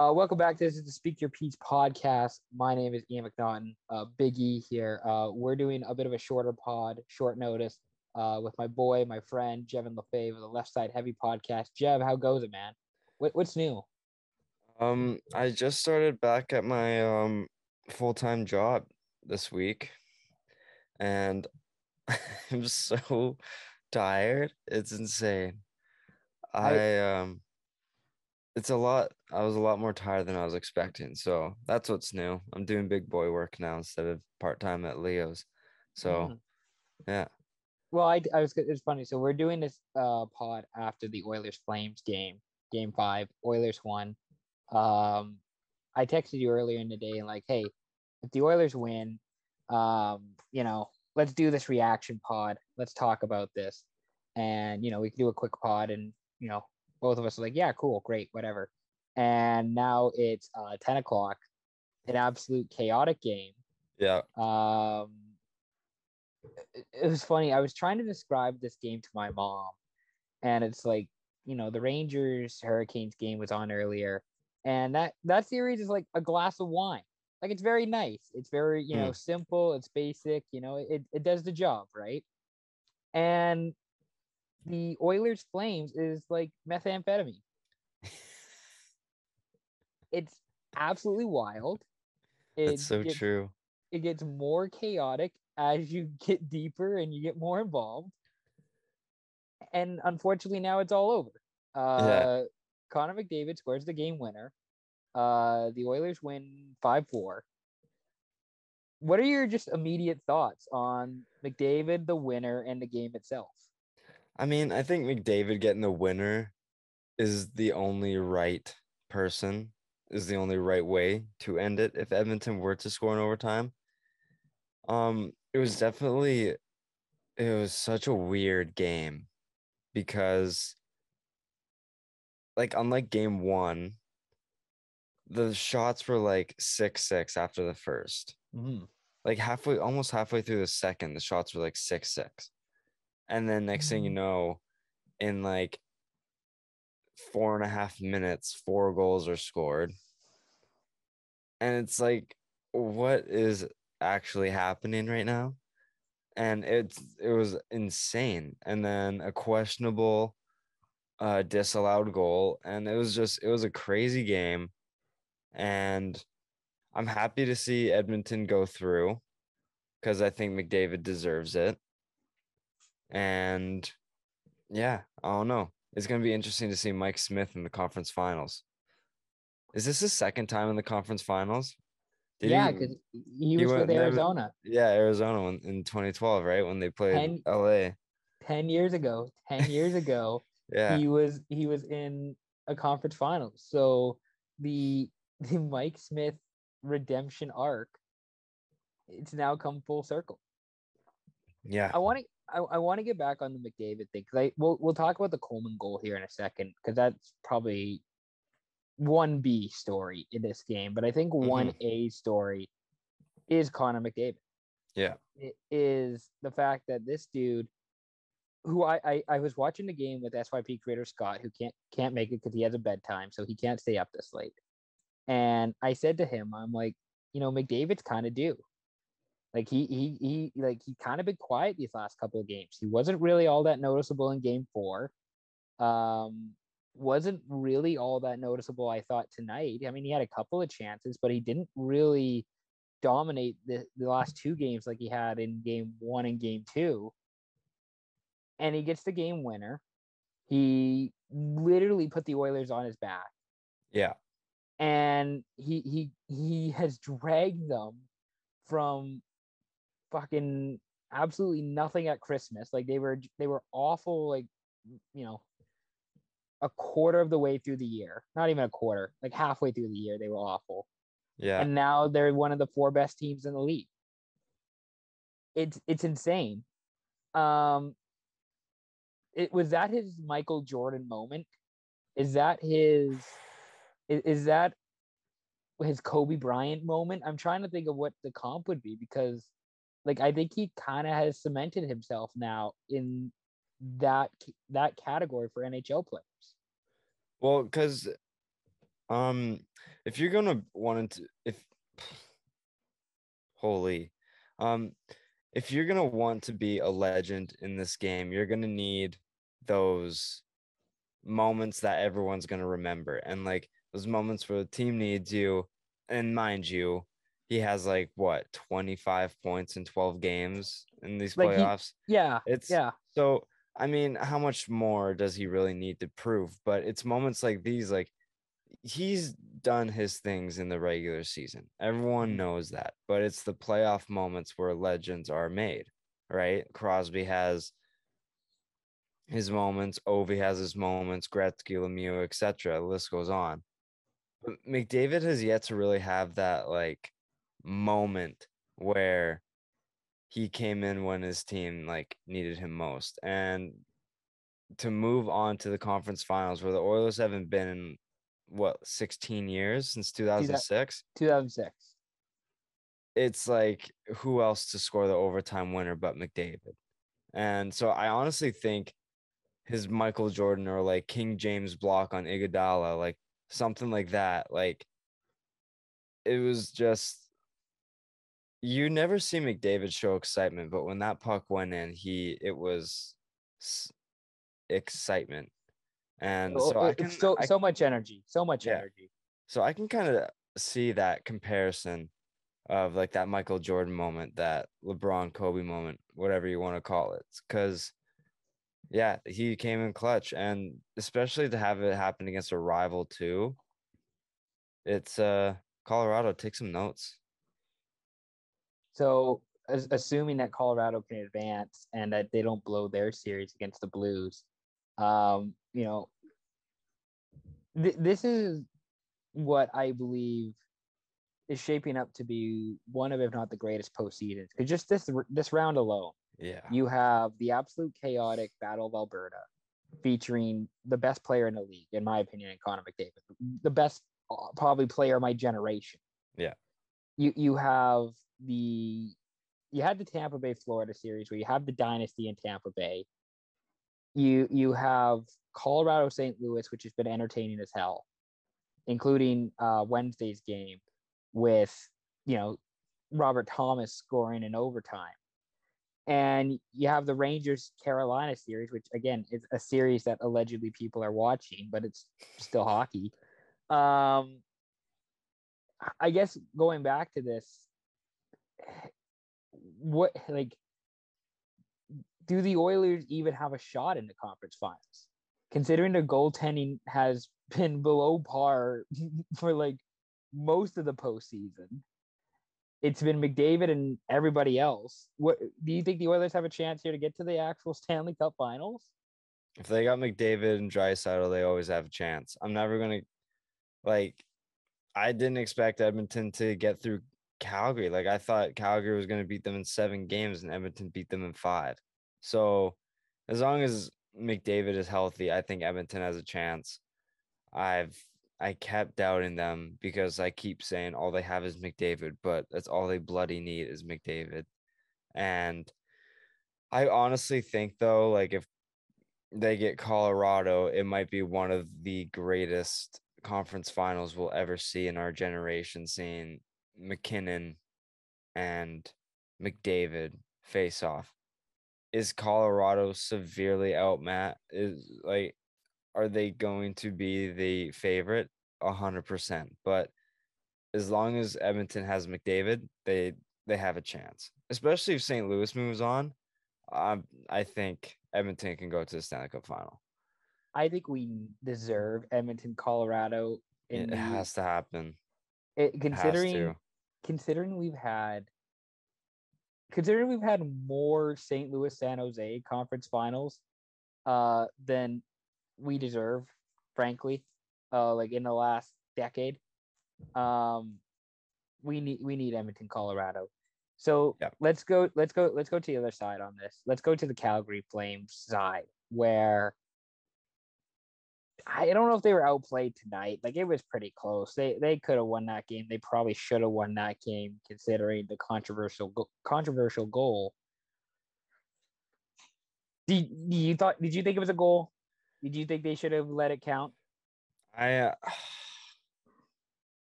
Uh, welcome back. This is the Speak Your Piece podcast. My name is Ian McNaughton, uh, Big E here. Uh, we're doing a bit of a shorter pod, short notice, uh, with my boy, my friend, Jevin LaFave of the Left Side Heavy podcast. Jev, how goes it, man? What, what's new? Um, I just started back at my um full-time job this week, and I'm so tired. It's insane. I, I- um it's a lot I was a lot more tired than I was expecting. So that's what's new. I'm doing big boy work now instead of part-time at Leo's. So Mhm. yeah. Well, I, I was. It's funny. So we're doing this uh, pod after the Oilers Flames game, Game Five. Oilers won. Um, I texted you earlier in the day and like, hey, if the Oilers win, um, you know, let's do this reaction pod. Let's talk about this, and you know, we can do a quick pod, and you know, both of us are like, yeah, cool, great, whatever. And now it's uh, ten o'clock, an absolute chaotic game. Yeah. um it, it was funny i was trying to describe this game to my mom and it's like you know the rangers hurricanes game was on earlier and that that series is like a glass of wine. Like it's very nice. It's very you know simple it's basic you know it, it does the job right? And the oilers flames is like methamphetamine it's absolutely wild it That's so gets- true. it gets more chaotic as you get deeper and you get more involved. And unfortunately, now it's all over. Uh, Connor McDavid scores the game winner. Uh, the Oilers win 5 4. What are your just immediate thoughts on McDavid, the winner, and the game itself? I mean, I think McDavid getting the winner is the only right person, is the only right way to end it if Edmonton were to score in overtime. Um, it was definitely it was such a weird game because like unlike game 1, the shots were like 6-6 after the first Mm-hmm. like halfway almost halfway through the second the shots were like six six and then next thing you know in like four and a half minutes four goals are scored. And it's like what is actually happening right now? And it's it was insane. And then a questionable uh disallowed goal. And it was just it was a crazy game. And i'm happy to see edmonton go through because i think mcdavid deserves it and yeah i don't know it's going to be interesting to see mike smith in the conference finals is this his second time in the conference finals Did yeah, because he, he was with Arizona yeah, Arizona in, in 2012, right? When they played Ten- LA. 10 years ago. 10 years ago. Yeah. he was he was in a conference finals. So the the Mike Smith redemption arc, it's now come full circle. yeah. I want to I, I want to get back on the McDavid thing because I we'll we'll talk about the Coleman goal here in a second because that's probably one B story in this game, but I think one mm-hmm. A story is Connor McDavid. Yeah. It is the fact that this dude who I, I I was watching the game with SYP creator Scott who can't can't make it because he has a bedtime, so he can't stay up this late. And I said to him, I'm like, you know, McDavid's kind of due. Like he he he like he kind of been quiet these last couple of games. He wasn't really all that noticeable in game four. Um wasn't really all that noticeable, I thought, tonight. I mean, he had a couple of chances, but he didn't really dominate the, the last two games like he had in game one and game two. And he gets the game winner. He literally put the Oilers on his back Yeah. and he he he has dragged them from fucking absolutely nothing at Christmas. Like they were they were awful like you know a quarter of the way through the year. Not even a quarter, like halfway through the year they were awful. Yeah. And now they're one of the four best teams in the league. It's it's insane. Um it was that his Michael Jordan moment? Is that his is, is that his Kobe Bryant moment? I'm trying to think of what the comp would be because like I think he kind of has cemented himself now in that that category for NHL players. Well, because Um, if you're gonna want to, if holy, um, if you're gonna want to be a legend in this game, you're gonna need those moments that everyone's gonna remember, and like those moments where the team needs you. And mind you, he has like what 25 points in 12 games in these Like, he- playoffs. Yeah. It's Yeah. so I mean, how much more does he really need to prove? But it's moments like these, like he's done his things in the regular season. Everyone Mhm. knows that. But it's the playoff moments where legends are made, right? Crosby has his moments, Ovi has his moments, Gretzky, Lemieux, etc. The list goes on. But McDavid has yet to really have that like moment where he came in when his team like needed him most. And to move on to the conference finals where the Oilers haven't been in what 16 years since 2006 2006. it's like who else to score the overtime winner but McDavid? And so I honestly think his Michael Jordan or like King James block on Iguodala like something like that like it was just you never see McDavid show excitement, but when that puck went in, he it was excitement, and Oh, so uh, I can so I, so much energy. So much Yeah. energy. so I can kind of see that comparison of like that Michael Jordan moment, that LeBron Kobe moment, whatever you want to call it, because yeah, he came in clutch, and especially to have it happen against a rival too. It's uh Colorado. Take some notes. So as, assuming that Colorado can advance and that they don't blow their series against the Blues, um, you know, th- this is what I believe is shaping up to be one of, if not the greatest postseasons. Because just this this round alone, Yeah, you have the absolute chaotic Battle of Alberta, featuring the best player in the league, in my opinion, in Connor McDavid, the best uh, probably player of my generation. Yeah. You you have the you had the Tampa Bay Florida series where you have the dynasty in Tampa Bay. You you have Colorado St. Louis, which has been entertaining as hell, including uh, Wednesday's game with you know Robert Thomas scoring in overtime. And you have the Rangers Carolina series, which again is a series that allegedly people are watching, but it's still hockey. Um, I guess going back to this, what like do the Oilers even have a shot in the conference finals? Considering the goaltending has been below par for like most of the postseason. It's been McDavid and everybody else. What do you think the Oilers have a chance here to get to the actual Stanley Cup Finals? if they got McDavid and Draisaitl, they always have a chance. I'm never gonna like. I didn't expect Edmonton to get through Calgary. Like I thought Calgary was gonna beat them in seven games, and Edmonton beat them in five. So, as long as McDavid is healthy, I think Edmonton has a chance. I've I kept doubting them because I keep saying all they have is McDavid, but that's all they bloody need is McDavid. And I honestly think though, like if they get Colorado, it might be one of the greatest conference finals we'll ever see in our generation, seeing MacKinnon and McDavid face off. Is Colorado severely outmatched? Is like are they going to be the favorite? A hundred percent. But as long as Edmonton has McDavid, they they have a chance. Especially if St. Louis moves on. Um, I think Edmonton can go to the Stanley Cup final. I think we deserve Edmonton, Colorado. In It the, has to happen. it, considering to. considering we've had considering we've had more St. Louis San Jose conference finals uh than we deserve, frankly. Uh like in the last decade. Um we need we need Edmonton, Colorado. So Yep. let's go let's go let's go to the other side on this. Let's go to the Calgary Flames side where I don't know if they were outplayed tonight. Like it was pretty close. They they could have won that game. They probably should have won that game considering the controversial go- controversial goal. Did, you thought? Did you think it was a goal? Did you think they should have let it count? I uh,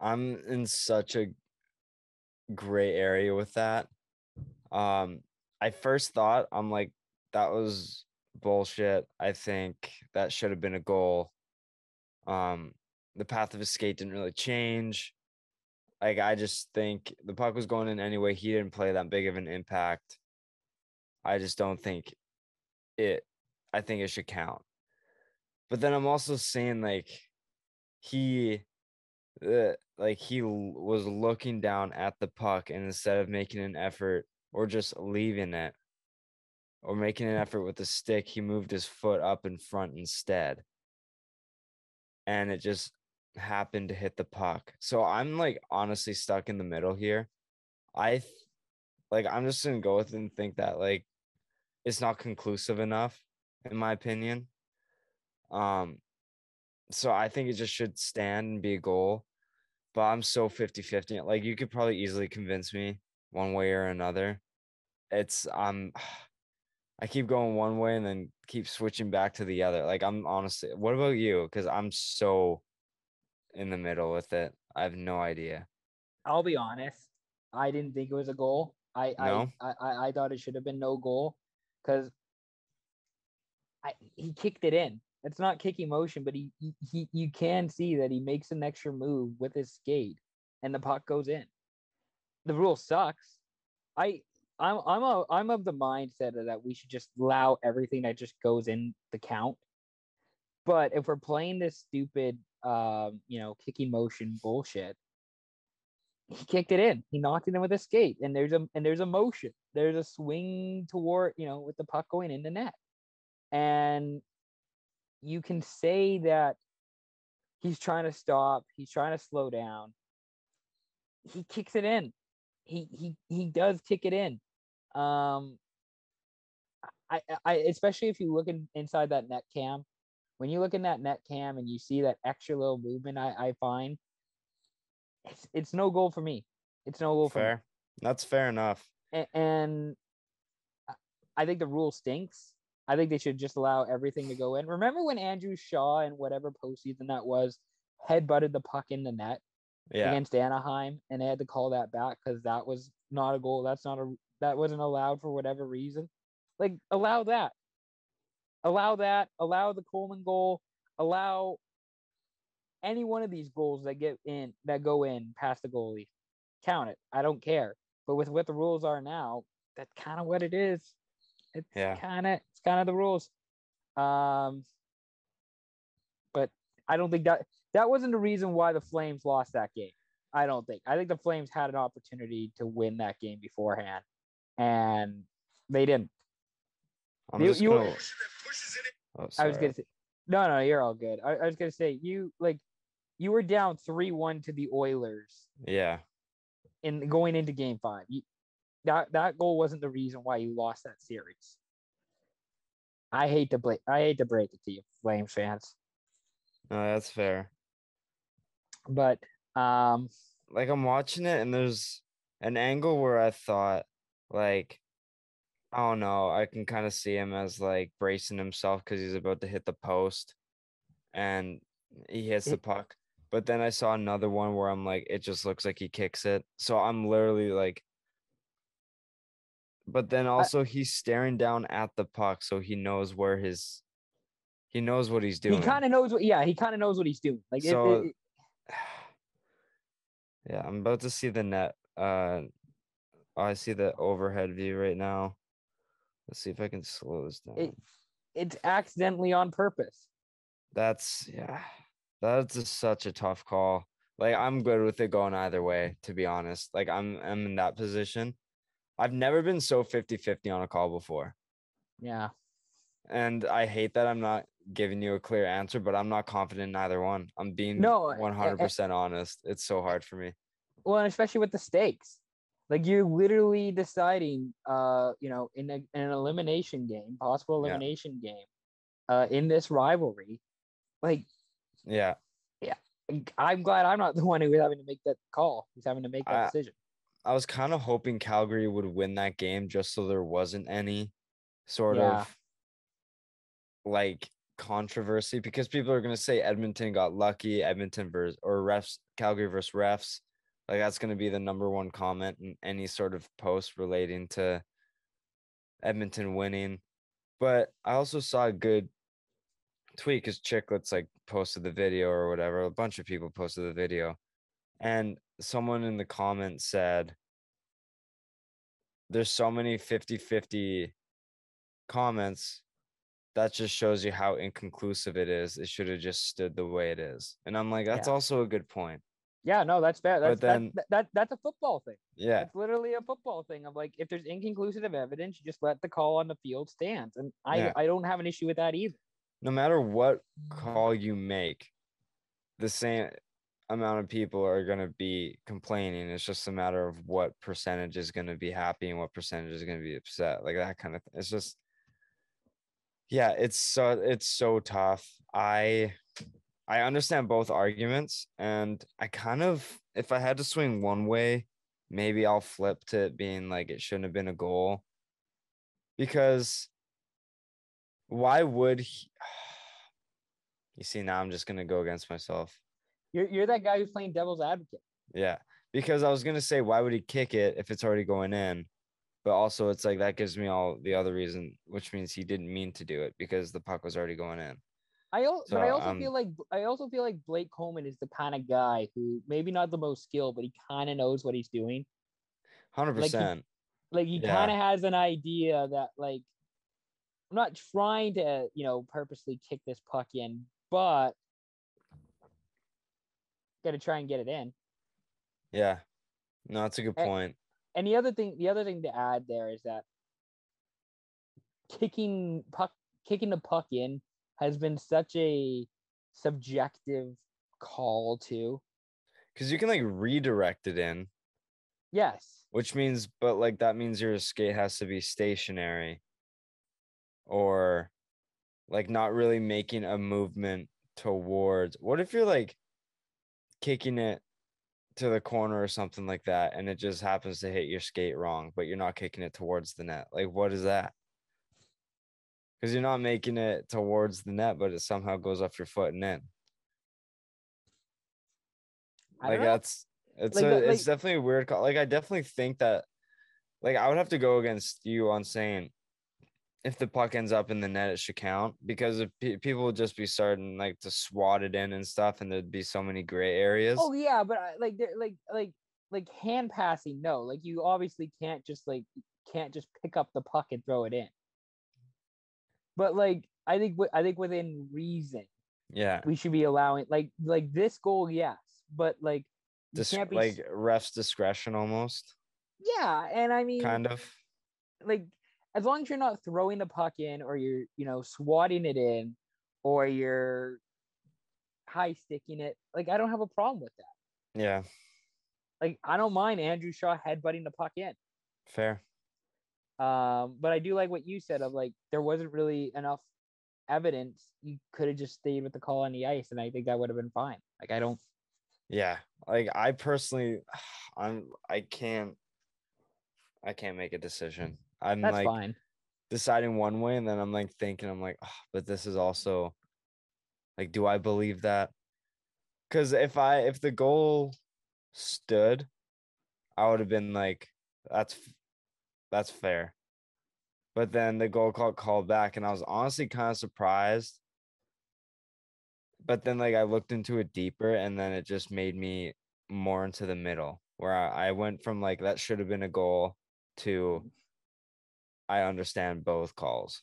I'm in such a gray area with that. Um, I first thought I'm like that was bullshit. I think that should have been a goal. Um, the path of his skate didn't really change. Like I just think the puck was going in anyway. He didn't play that big of an impact. I just don't think it. I think it should count. But then I'm also saying like he, uh, like he was looking down at the puck and instead of making an effort or just leaving it or making an effort with the stick, he moved his foot up in front instead. And it just happened to hit the puck. So I'm like honestly stuck in the middle here. I th- like I'm just gonna go with it and think that like it's not conclusive enough, in my opinion. Um so I think it just should stand and be a goal. But I'm so 50-50. Like you could probably easily convince me one way or another. It's um I keep going one way and then keep switching back to the other. Like I'm honestly, what about you? Because I'm so in the middle with it. I have no idea. I'll be honest. I didn't think it was a goal. I No? I, I I thought it should have been no goal because I he kicked it in. It's not kicking motion, but he, he he you can see that he makes an extra move with his skate, and the puck goes in. The rule sucks. I I'm I'm a, I'm of the mindset that we should just allow everything that just goes in the count. But if we're playing this stupid, um, you know, kicking motion bullshit, he kicked it in. He knocked it in with a skate, and there's a and there's a motion. There's a swing toward you know with the puck going in the net, and you can say that he's trying to stop. He's trying to slow down. He kicks it in. He he he does kick it in. Um, I I especially if you look in, inside that net cam, when you look in that net cam and you see that extra little movement, I I find it's it's no goal for me. It's no goal for me. Fair. That's fair enough. A- and I- think the rule stinks. I think they should just allow everything to go in. Remember when Andrew Shaw and whatever postseason that was headbutted the puck in the net Yeah. against Anaheim, and they had to call that back because that was not a goal. That's not a that wasn't allowed for whatever reason. Like allow that, allow that, allow the Coleman goal, allow any one of these goals that get in that go in past the goalie, count it. I don't care. But with what the rules are now, that's kind of what it is. It's Yeah. kind of it's kind of the rules. Um, but I don't think that that wasn't the reason why the Flames lost that game. I don't think. I think the Flames had an opportunity to win that game beforehand, and they didn't. I'm You- just you- gonna. Oh, I was gonna say, no, no, you're all good. I, I was gonna say you like you were down three one to the Oilers Yeah. in going into Game Five. You, that that goal wasn't the reason why you lost that series. I hate to break. I hate to break it to you, Flames fans, No, that's fair. but um, Like I'm watching it and there's an angle where I thought like I don't know, I can kind of see him as like bracing himself because he's about to hit the post and he hits the puck. But then I saw another one where I'm like, it just looks like he kicks it. So I'm literally like but then also he's staring down at the puck so he knows where his he knows what he's doing. he kind of knows what. Yeah, he kind of knows what he's doing. Like it- So- it, it- yeah, I'm about to see the net. Uh, I see the overhead view right now. Let's see if I can slow this down. it, it's accidentally on purpose. That's yeah, that's just such a tough call. Like I'm good with it going either way, to be honest. Like I'm I'm in that position. I've never been so 50-50 on a call before. Yeah. And I hate that I'm not giving you a clear answer, but I'm not confident in either one. I'm being No, a- a- 100% honest. It's so hard for me. well and especially with the stakes like you're literally deciding uh you know in, a, in an elimination game possible Yeah. elimination game uh in this rivalry like Yeah. Yeah. I'm glad i'm not the one who was having to make that call who's having to make that I- decision I was kind of hoping Calgary would win that game just so there wasn't any sort Yeah. of like controversy because people are going to say Edmonton got lucky, Edmonton versus or refs, Calgary versus refs. Like that's going to be the number one comment in any sort of post relating to Edmonton winning. But I also saw a good tweet because Chiclets like posted the video or whatever. A bunch of people posted the video. And someone in the comments said, There's so many 50 50 comments. That just shows you how inconclusive it is. It should have just stood the way it is. And I'm like, that's Yeah. also a good point. Yeah, no, that's fair. That's But then- that, that that's a football thing. Yeah. It's literally a football thing of like if there's inconclusive evidence, you just let the call on the field stand. And I Yeah. I don't have an issue with that either. no matter what call you make, the same amount of people are going to be complaining. It's just a matter of what percentage is going to be happy and what percentage is going to be upset. Like that kind of thing. It's just, yeah, it's so, it's so tough. I, I understand both arguments and I kind of, if I had to swing one way, maybe I'll flip to it being like it shouldn't have been a goal. Because why would he you see now i'm just going to go against myself. You're you're that guy who's playing devil's advocate. yeah because i was going to say why would he kick it if it's already going in? But also it's like that gives me all the other reason which means he didn't mean to do it because the puck was already going in I al- but I also um, feel like I also feel like Blake Coleman is the kind of guy who maybe not the most skilled, but he kind of knows what he's doing. 100% Like he Yeah. kind of has an idea that like I'm not trying to you know purposely kick this puck in, but got to try and get it in. yeah no that's a good Eh, point and the other thing the other thing to add there is that kicking puck kicking the puck in has been such a subjective call too because you can like redirect it in. Yes. Which means but like that means your skate has to be stationary. Or like not really making a movement towards what if you're like kicking it to the corner or something like that and it just happens to hit your skate wrong but you're not kicking it towards the net? Like what is that because you're not making it towards the net but it somehow goes off your foot and in I like know. that's it's Like, a, the- it's definitely a weird call. Like I definitely think that like I would have to go against you on saying if the puck ends up in the net, it should count because if pe- people would just be starting like to swat it in and stuff, and there'd be so many gray areas. oh yeah but I, like there like like like hand passing no like you obviously can't just like can't just pick up the puck and throw it in but like i think i think within reason yeah, we should be allowing like like this goal yes but like Dis- can't be like refs discretion almost? Yeah and i mean kind of. like as long as you're not throwing the puck in or you're you know swatting it in or you're high sticking it like i don't have a problem with that. Yeah, like i don't mind andrew shaw headbutting the puck in. Fair. Um but i do like what you said of like there wasn't really enough evidence you could have just stayed with the call on the ice and i think that would have been fine like i don't Yeah, like I personally, I'm I can't, I can't make a decision. I'm that's like fine deciding one way and then I'm like thinking I'm like, oh, but this is also like, do I believe that? Because if I if the goal stood, I would have been like, that's that's fair. But then the goal called called back, and I was honestly kind of surprised. But then like I looked into it deeper, and then it just made me more into the middle, where I, I went from like that should have been a goal to mm. I understand both calls.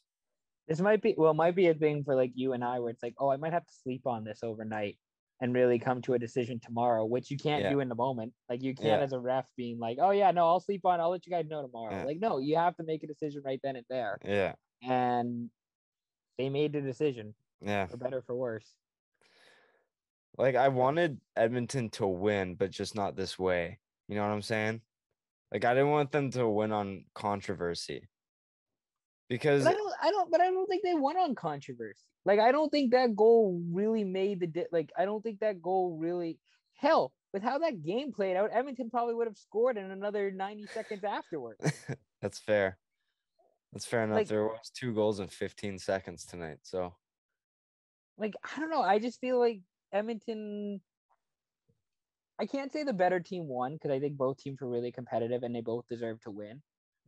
this might be well it might be a thing for like you and i where it's like oh i might have to sleep on this overnight and really come to a decision tomorrow which you can't Yeah. do in the moment like you can't Yeah. as a ref being like oh yeah no i'll sleep on i'll let you guys know tomorrow Yeah. like no you have to make a decision right then and there Yeah, and they made the decision yeah. for better or for worse Like I wanted Edmonton to win, but just not this way. You know what I'm saying? Like I didn't want them to win on controversy. Because But I don't, I don't, but I don't think they won on controversy. Like, I don't think that goal really made the di- like. I don't think that goal really. Hell, with how that game played out, Edmonton probably would have scored in another ninety seconds afterwards. that's fair. That's fair enough. Like- there was two goals in 15 seconds tonight. So like I don't know. I just feel like Edmonton. I can't say the better team won because I think both teams were really competitive and they both deserve to win.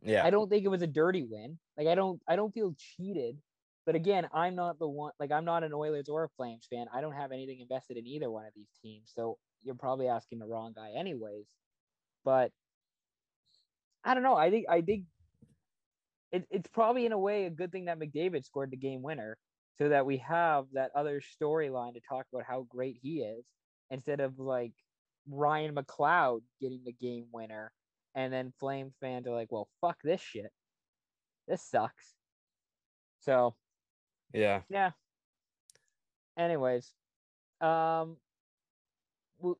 Yeah. I don't think it was a dirty win. Like I don't I don't feel cheated. But again, I'm not the one like I'm not an Oilers or a Flames fan. I don't have anything invested in either one of these teams. So you're probably asking the wrong guy anyways. But I don't know. I think I think it, it's probably in a way a good thing that McDavid scored the game winner so that we have that other storyline to talk about how great he is instead of like Ryan McLeod getting the game winner and then Flame fans are like, well, fuck this shit. This sucks. So Yeah. yeah. Anyways, um, we'll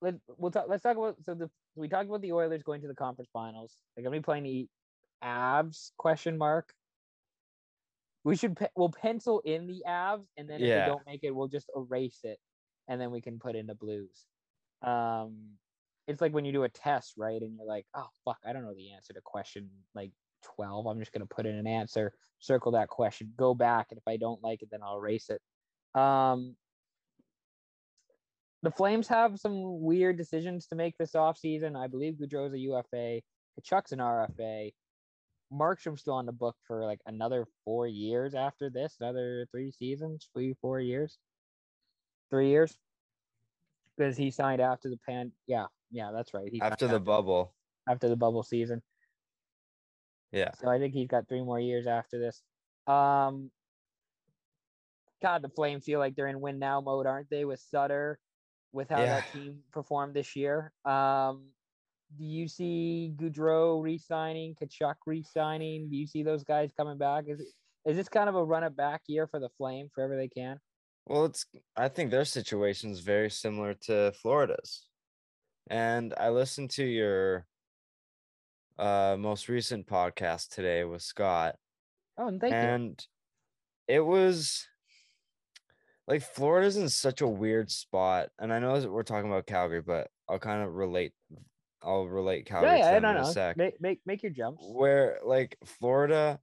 let we'll talk. Let's talk about so the we talked about the Oilers going to the conference finals. They're gonna be playing the Avs? Question mark. We should we'll pencil in the Avs, and then if Yeah. they don't make it, we'll just erase it, and then we can put in the Blues. Um, it's like when you do a test, right? And you're like, oh fuck, I don't know the answer to question like 12. I'm just gonna put in an answer, circle that question, go back, and if I don't like it, then I'll erase it. Um, the Flames have some weird decisions to make this offseason. I believe Gaudreau's a UFA, Tkachuk's an RFA. Markstrom's still on the book for like another four years after this, another three seasons, three, four years, three years. Because he signed after the pan. Yeah, yeah, that's right. He After the bubble. after the bubble season. Yeah. So I think he's got three more years after this. Um, God, the Flames feel like they're in win now mode, aren't they? With Sutter, with how that team performed this year. Um, do you see Gaudreau re-signing, Tkachuk re-signing? Do you see those guys coming back? Is it, is this kind of a run it back year for the Flames forever they can? Well, it's I think their situation is very similar to Florida's. And I listened to your uh most recent podcast today with Scott Oh, and thank you. and it was like Florida's in such a weird spot. And I know that we're talking about Calgary, but I'll kind of relate I'll relate Calgary Yeah, to yeah, them in a sec. Make, make make your jumps. where like Florida,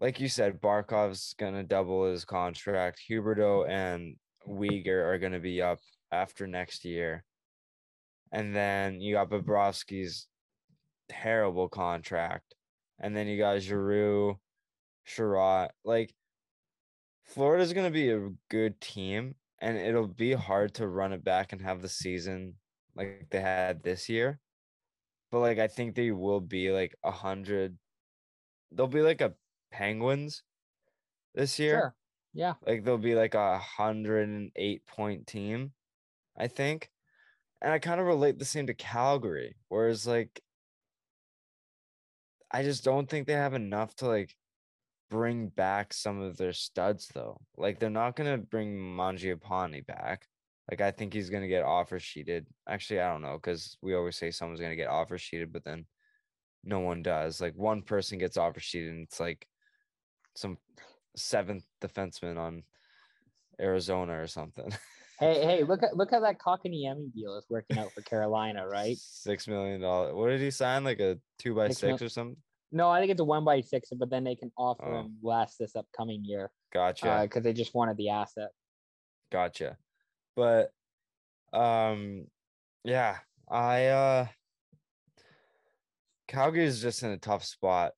like you said, Barkov's gonna double his contract. Huberdeau and Weegar are gonna be up after next year. And then you got Bobrovsky's terrible contract. And then you got Giroux, Chiarot. Like Florida's gonna be a good team, and it'll be hard to run it back and have the season like they had this year. But like I think they will be like a hundred. They'll be like a Penguins this year. Sure. Yeah. Like they'll be like a hundred and eight point team, I think. And I kind of relate the same to Calgary, whereas like I just don't think they have enough to like bring back some of their studs though. Like they're not gonna bring Mangiapane back. Like I think he's gonna get offer sheeted. Actually, I don't know because we always say someone's gonna get offer sheeted, but then no one does. Like one person gets offer sheeted, and it's like some seventh defenseman on Arizona or something. Hey, hey, look at look how that Kotkaniemi deal is working out for Carolina, right? Six million dollar. What did he sign? Like a two by Six six mil- or something? No, I think it's a one by six, but then they can offer Oh. him less this upcoming year Gotcha. because they just wanted the asset. Gotcha. But um yeah, I uh Calgary is just in a tough spot.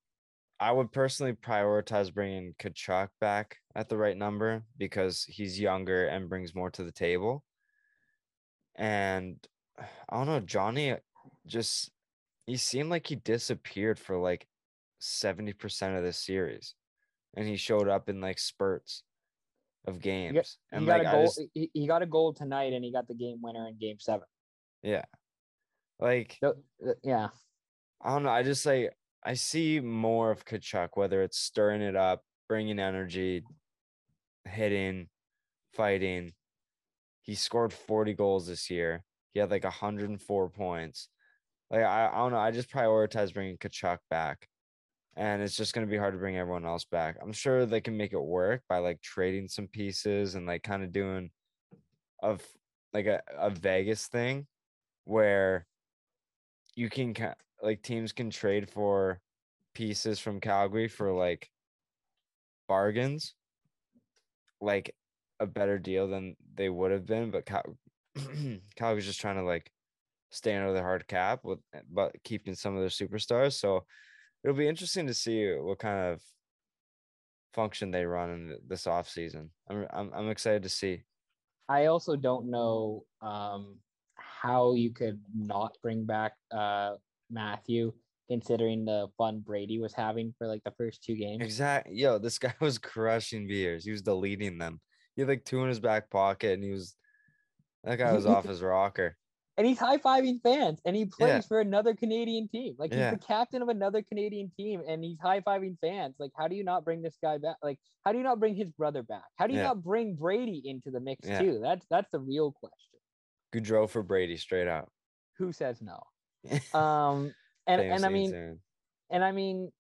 I would personally prioritize bringing Tkachuk back at the right number because he's younger and brings more to the table. And I don't know, Johnny just he seemed like he disappeared for like 70% of the series. And he showed up in like spurts of games. He and got like a I goal. just he, he got a goal tonight, and he got the game winner in Game Seven. Yeah. Like, So, uh, yeah, I don't know. I just like, I see more of Tkachuk, whether it's stirring it up, bringing energy, hitting, fighting. He scored 40 goals this year. He had like 104 points. Like, I, I don't know. I just prioritize bringing Tkachuk back. And it's just going to be hard to bring everyone else back. I'm sure they can make it work by like trading some pieces and like kind of doing of like a, a Vegas thing where you can ca- like teams can trade for pieces from Calgary for like bargains. Like a better deal than they would have been, but Cal- Calgary's just trying to like stay under the hard cap with but keeping some of their superstars. So it'll be interesting to see what kind of function they run in this off season. I'm I'm I'm excited to see. I also don't know um, how you could not bring back uh, Matthew, considering the fun Brady was having for like the first two games. Exactly. Yo, this guy was crushing beers. He was deleting them. He had like two in his back pocket, and he was that guy was off his rocker. And he's high fiving fans, and he plays Yeah. for another Canadian team. Like he's Yeah. the captain of another Canadian team, and he's high fiving fans. Like, how do you not bring this guy back? Like, how do you not bring his brother back? How do you Yeah. not bring Brady into the mix too? That's that's the real question. Gaudreau for Brady, straight out. Who says no? Um, and and I mean, insane. And I mean,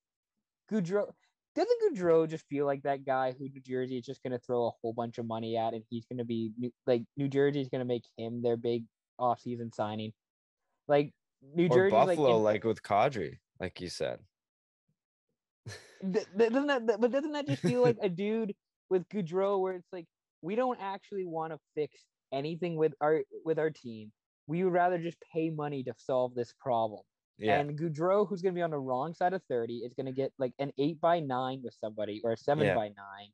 Gaudreau doesn't Gaudreau just feel like that guy who New Jersey is just going to throw a whole bunch of money at, and he's going to be like New Jersey is going to make him their big offseason signing. Like New Jersey, Buffalo, like, like, with Kadri, like you said. doesn't that th- but doesn't that just feel like a dude with Gaudreau where it's like we don't actually want to fix anything with our with our team. We would rather just pay money to solve this problem. Yeah, And Gaudreau, who's going to be on the wrong side of 30, is going to get like an eight by nine with somebody or a seven Yeah. by nine.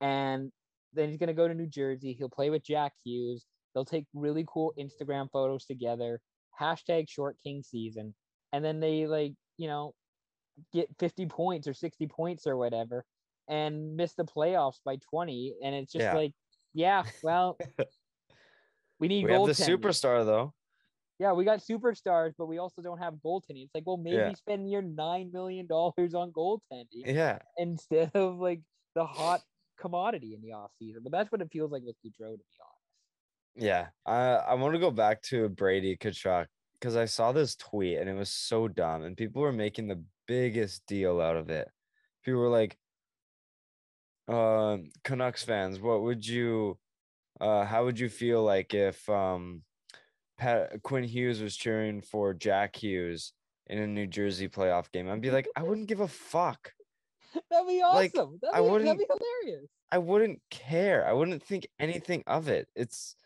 And then he's going to go to New Jersey. He'll play with Jack Hughes. They'll take really cool Instagram photos together. Hashtag short king season. And then they like, you know, get 50 points or 60 points or whatever and miss the playoffs by 20. And it's just Yeah. like, yeah, well, we need we have the superstar though. Yeah, we got superstars, but we also don't have goaltending. It's like, well, maybe Yeah. spend your nine million dollars on goaltending Yeah, instead of like the hot commodity in the off season. But that's what it feels like with Gaudreau, to be honest. yeah. I I want to go back to Brady Tkachuk because I saw this tweet and it was so dumb, and people were making the biggest deal out of it. People were like, um, Canucks fans, what would you, uh, how would you feel like if um, Pat, Quinn Hughes was cheering for Jack Hughes in a New Jersey playoff game? I'd be like, I wouldn't give a fuck. That'd be Like, awesome. that'd, I be, wouldn't- that'd be hilarious. I wouldn't care. I wouldn't think anything of it. It's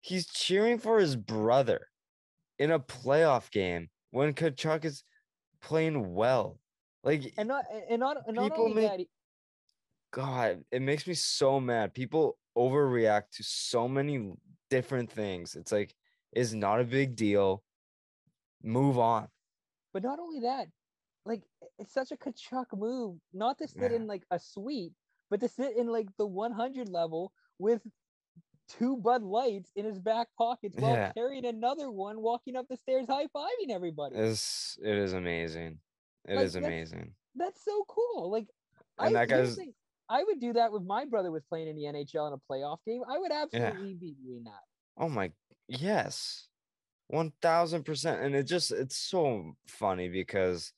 he's cheering for his brother in a playoff game when Tkachuk is playing well. Like And not and not and not only make- that, he- God, it makes me so mad. People overreact to so many different things. It's like it's not a big deal. Move on. but not only that, like it's such a Tkachuk move, not to sit Yeah. in like a suite, but to sit in like the 100 level with two Bud Lights in his back pockets while Yeah. carrying another one, walking up the stairs, high fiving everybody. It's it is amazing. It Like, is amazing. That's so cool. Like, And I, that guy's- I would do that with my brother was playing in the NHL in a playoff game. I would absolutely be doing that. Oh my yes. One thousand percent. And it just it's so funny because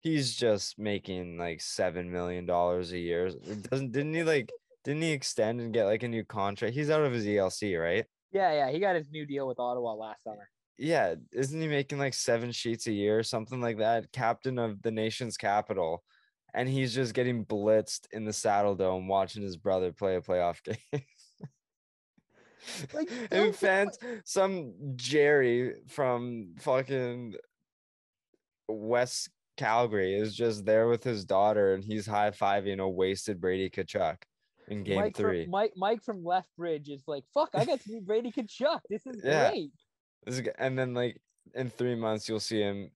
he's just making like seven million dollars a year. It Doesn't didn't he like didn't he extend and get like a new contract? He's out of his ELC, right? Yeah, yeah. He got his new deal with Ottawa last summer. Yeah, isn't he making like seven sheets a year or something like that? Captain of the nation's capital. And he's just getting blitzed in the Saddledome watching his brother play a playoff game. Like, and fans, some Jerry from fucking West Calgary is just there with his daughter, and he's high fiving a wasted Brady Tkachuk in game Mike three. From, Mike Mike from Lethbridge is like, fuck, I got to meet Brady Tkachuk. This is Yeah. great. This is and then like in three months, you'll see him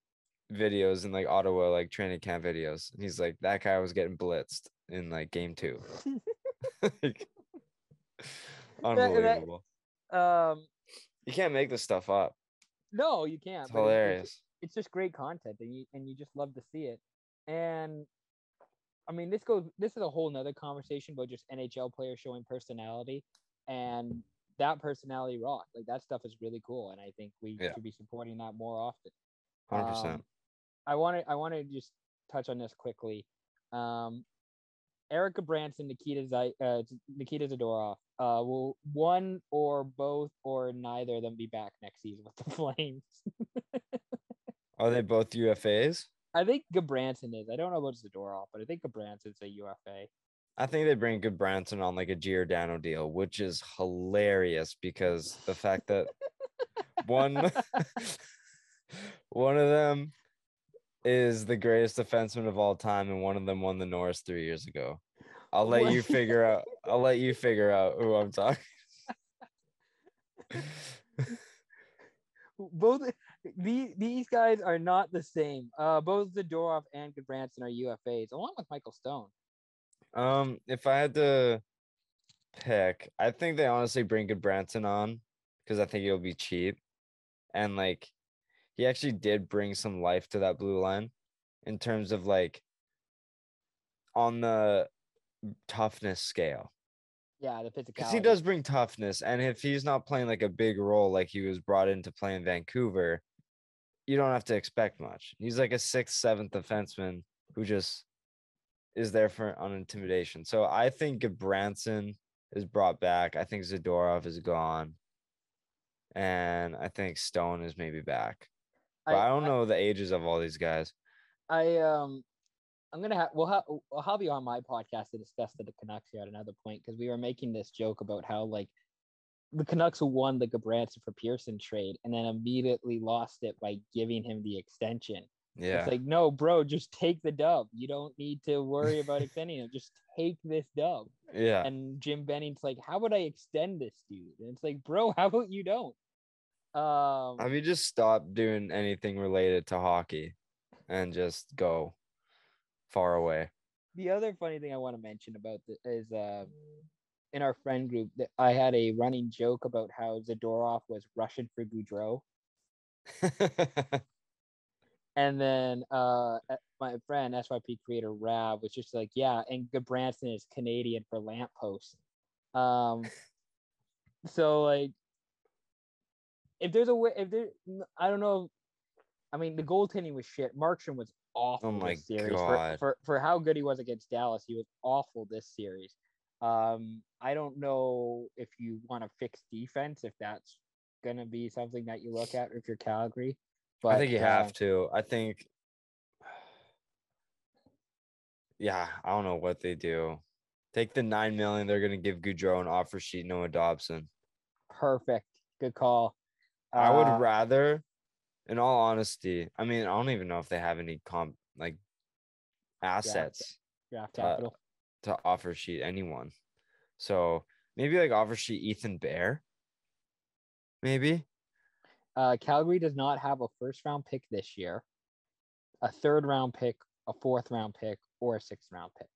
videos in like Ottawa, like training camp videos. And he's like, that guy was getting blitzed in like game two. Like, unbelievable. Um, You can't make this stuff up. no, you can't. It's but it's- hilarious. it's just great content and you and you just love to see it. And I mean this goes this is a whole nother conversation about just NHL players showing personality and that personality rock. Like that stuff is really cool and I think we Yeah. should be supporting that more often. 100%. Um, I want to I want to just touch on this quickly. Um, Erik Gudbranson, Nikita Zai, uh, Nikita Zadorov. Uh, will one or both or neither of them be back next season with the Flames? Are they both UFAs? I think Gudbranson is. I don't know about Zadorov, but I think Gudbranson's a UFA. I think they bring Gudbranson on like a Giordano deal, which is hilarious because the fact that one one of them is the greatest defenseman of all time, and one of them won the Norris three years ago. I'll let What? you figure out. I'll let you figure out who I'm talking. both these these guys are not the same. Uh, both Zadorov and Gudbranson are UFAs, along with Michael Stone. Um, if I had to pick, I think they honestly bring Gudbranson on because I think it'll be cheap, and like he actually did bring some life to that blue line in terms of like on the toughness scale Yeah, the physicality. because he does bring toughness, and if he's not playing like a big role like he was brought in to play in Vancouver, you don't have to expect much. He's like a sixth, seventh defenseman who just is there for on intimidation. So I think Branson is brought back. I think Zadorov is gone, and I think Stone is maybe back. But I, don't know the ages of all these guys. I um, I'm gonna have we'll have I'll have you on my podcast to discuss the Canucks here at another point because we were making this joke about how like the Canucks won the Gudbranson for Pearson trade and then immediately lost it by giving him the extension. Yeah, It's like, no, bro, just take the dub. You don't need to worry about extending him. Just take this dub. yeah. And Jim Benning's like, how would I extend this dude? And it's like, bro, how about you don't? Um, Have you just stopped doing anything related to hockey and just go far away? the other funny thing I want to mention about this is uh, in our friend group that I had a running joke about how Zadorov was Russian for Gaudreau. And then uh, my friend SYP creator Rav was just like, yeah, and Gudbranson is Canadian for lamppost. Um, so like, if there's a way, if there, I don't know, I mean, the goaltending was shit. Markstrom was awful Oh my this series for, God. for for how good he was against Dallas. He was awful this series. Um, I don't know if you want to fix defense, if that's gonna be something that you look at if you're Calgary. But I think you uh, have to. I think, yeah, I don't know what they do. Take the nine million they're gonna give Gaudreau and offer sheet Noah Dobson. Perfect. Good call. I would Uh, rather, in all honesty, I mean, I don't even know if they have any comp like assets draft uh, capital. to offer sheet anyone. So maybe like offer sheet Ethan Bear. Maybe. Uh, Calgary does not have a first round pick this year, a third round pick, a fourth round pick, or a sixth round pick.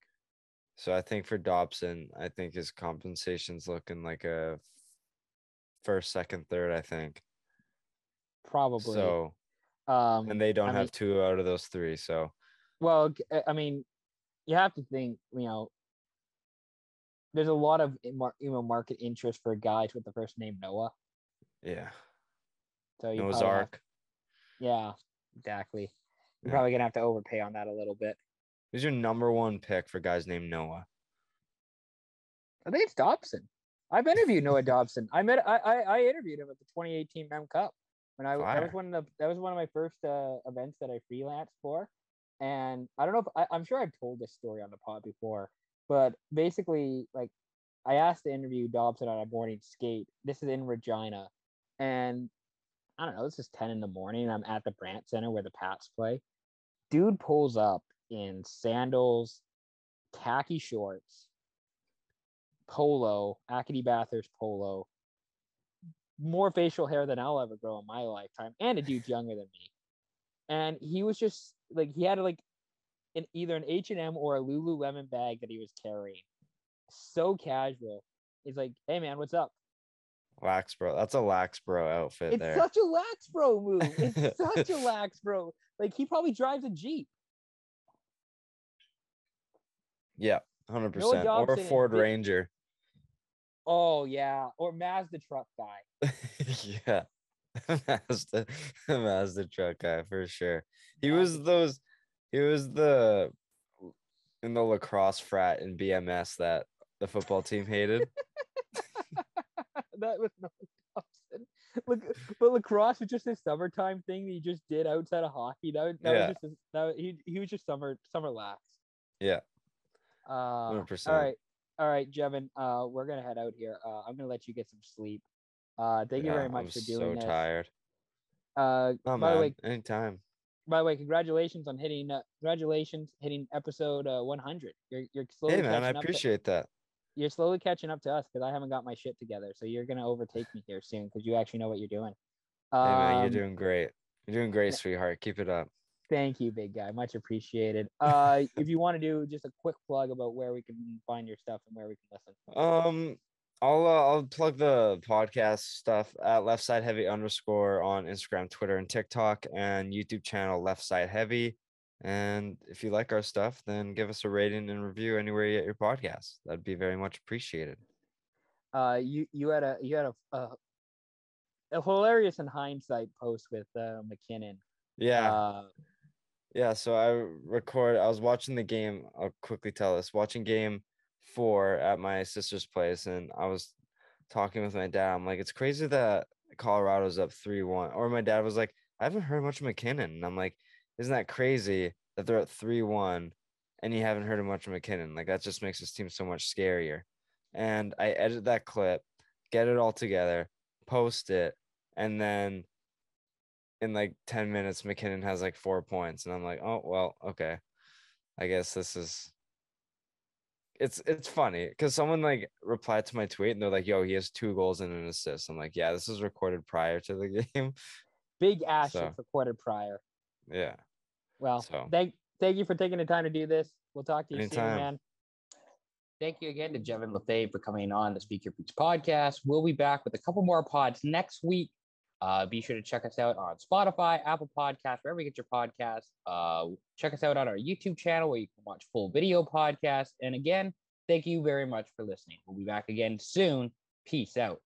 So I think for Dobson, I think his compensation's looking like a first, second, third, I think. Probably. So um, and they don't I have mean- two out of those three. So well, I mean, you have to think, you know, there's a lot of you know market interest for guys with the first name Noah. yeah. So you Noah's have- yeah, exactly. You're Yeah. probably gonna have to overpay on that a little bit. Who's your number one pick for guys named Noah? I think it's Dobson. I've interviewed Noah Dobson. I met I, I I interviewed him at the 2018 Mem Cup when I that was one of the that was one of my first uh, events that I freelanced for, and I don't know if I, I'm sure I've told this story on the pod before, but basically like I asked to interview Dobson on a morning skate. This is in Regina, and I don't know. This is 10 in the morning. I'm at the Brandt Center where the Pats play. Dude pulls up in sandals, khaki shorts, polo, Acadie Bathurst polo, more facial hair than I'll ever grow in my lifetime, and a dude younger than me. And he was just like he had like an either an H and M or a Lululemon bag that he was carrying. So casual. He's like, "Hey man, what's up?" Lax bro. That's a lax bro outfit It's there. such a lax bro move. It's such a lax bro. Like he probably drives a jeep. yeah, hundred percent. Or a Ford Ranger. Oh yeah, or Mazda truck guy. yeah. Mazda, Mazda truck guy for sure. He was those. He was the in the lacrosse frat in BMS that the football team hated. that was no Dobson. Look, but lacrosse was just a summertime thing that he just did outside of hockey. That, was- that Yeah. was just his, that was- he he was just summer summer lax. yeah, Uh, 100%. all right, all right, Jevin. Uh, we're gonna head out here. Uh, I'm gonna let you get some sleep. Uh, thank you very much I'm for doing so this. tired. Uh, Oh by the way, anytime. by the way, congratulations on hitting. Uh, congratulations hitting episode uh, 100. You're you're slowly Hey man, I up. To, appreciate that. you're slowly catching up to us because I haven't got my shit together. So you're gonna overtake me here soon because you actually know what you're doing. Hey man, you're Um, doing great. You're doing great, sweetheart. Keep it up. Thank you, big guy. Much appreciated. Uh, if you want to do just a quick plug about where we can find your stuff and where we can listen. Um, I'll uh, I'll plug the podcast stuff at Left Side Heavy underscore on Instagram, Twitter, and TikTok, and YouTube channel Left Side Heavy. And if you like our stuff, then give us a rating and review anywhere you get your podcast. That'd be very much appreciated. Uh, you you had a you had a a, a hilarious in hindsight post with uh, MacKinnon. Yeah, Uh, yeah. So I record. I was watching the game. I'll quickly tell this. Watching game four at my sister's place, and I was talking with my dad. I'm like, it's crazy that Colorado's up three one. Or my dad was like, I haven't heard much of MacKinnon, and I'm like, isn't that crazy that they're at three one, and you haven't heard much of MacKinnon? Like that just makes this team so much scarier. And I edit that clip, get it all together, post it, and then in like 10 minutes MacKinnon has like 4 points and I'm like, "Oh, well, okay. I guess this is it's it's funny cuz someone like replied to my tweet and they're like, "Yo, he has two goals and an assist." I'm like, "Yeah, this is recorded prior to the game." big ass So- recorded prior. yeah. Well, So- thank thank you for taking the time to do this. We'll talk to you soon, man. Thank you again to Jevin Lefebvre for coming on the Speak Your Peach podcast. We'll be back with a couple more pods next week. Uh, be sure to check us out on Spotify, Apple Podcasts, wherever you get your podcasts. Uh, check us out on our YouTube channel where you can watch full video podcasts. And again, thank you very much for listening. We'll be back again soon. Peace out.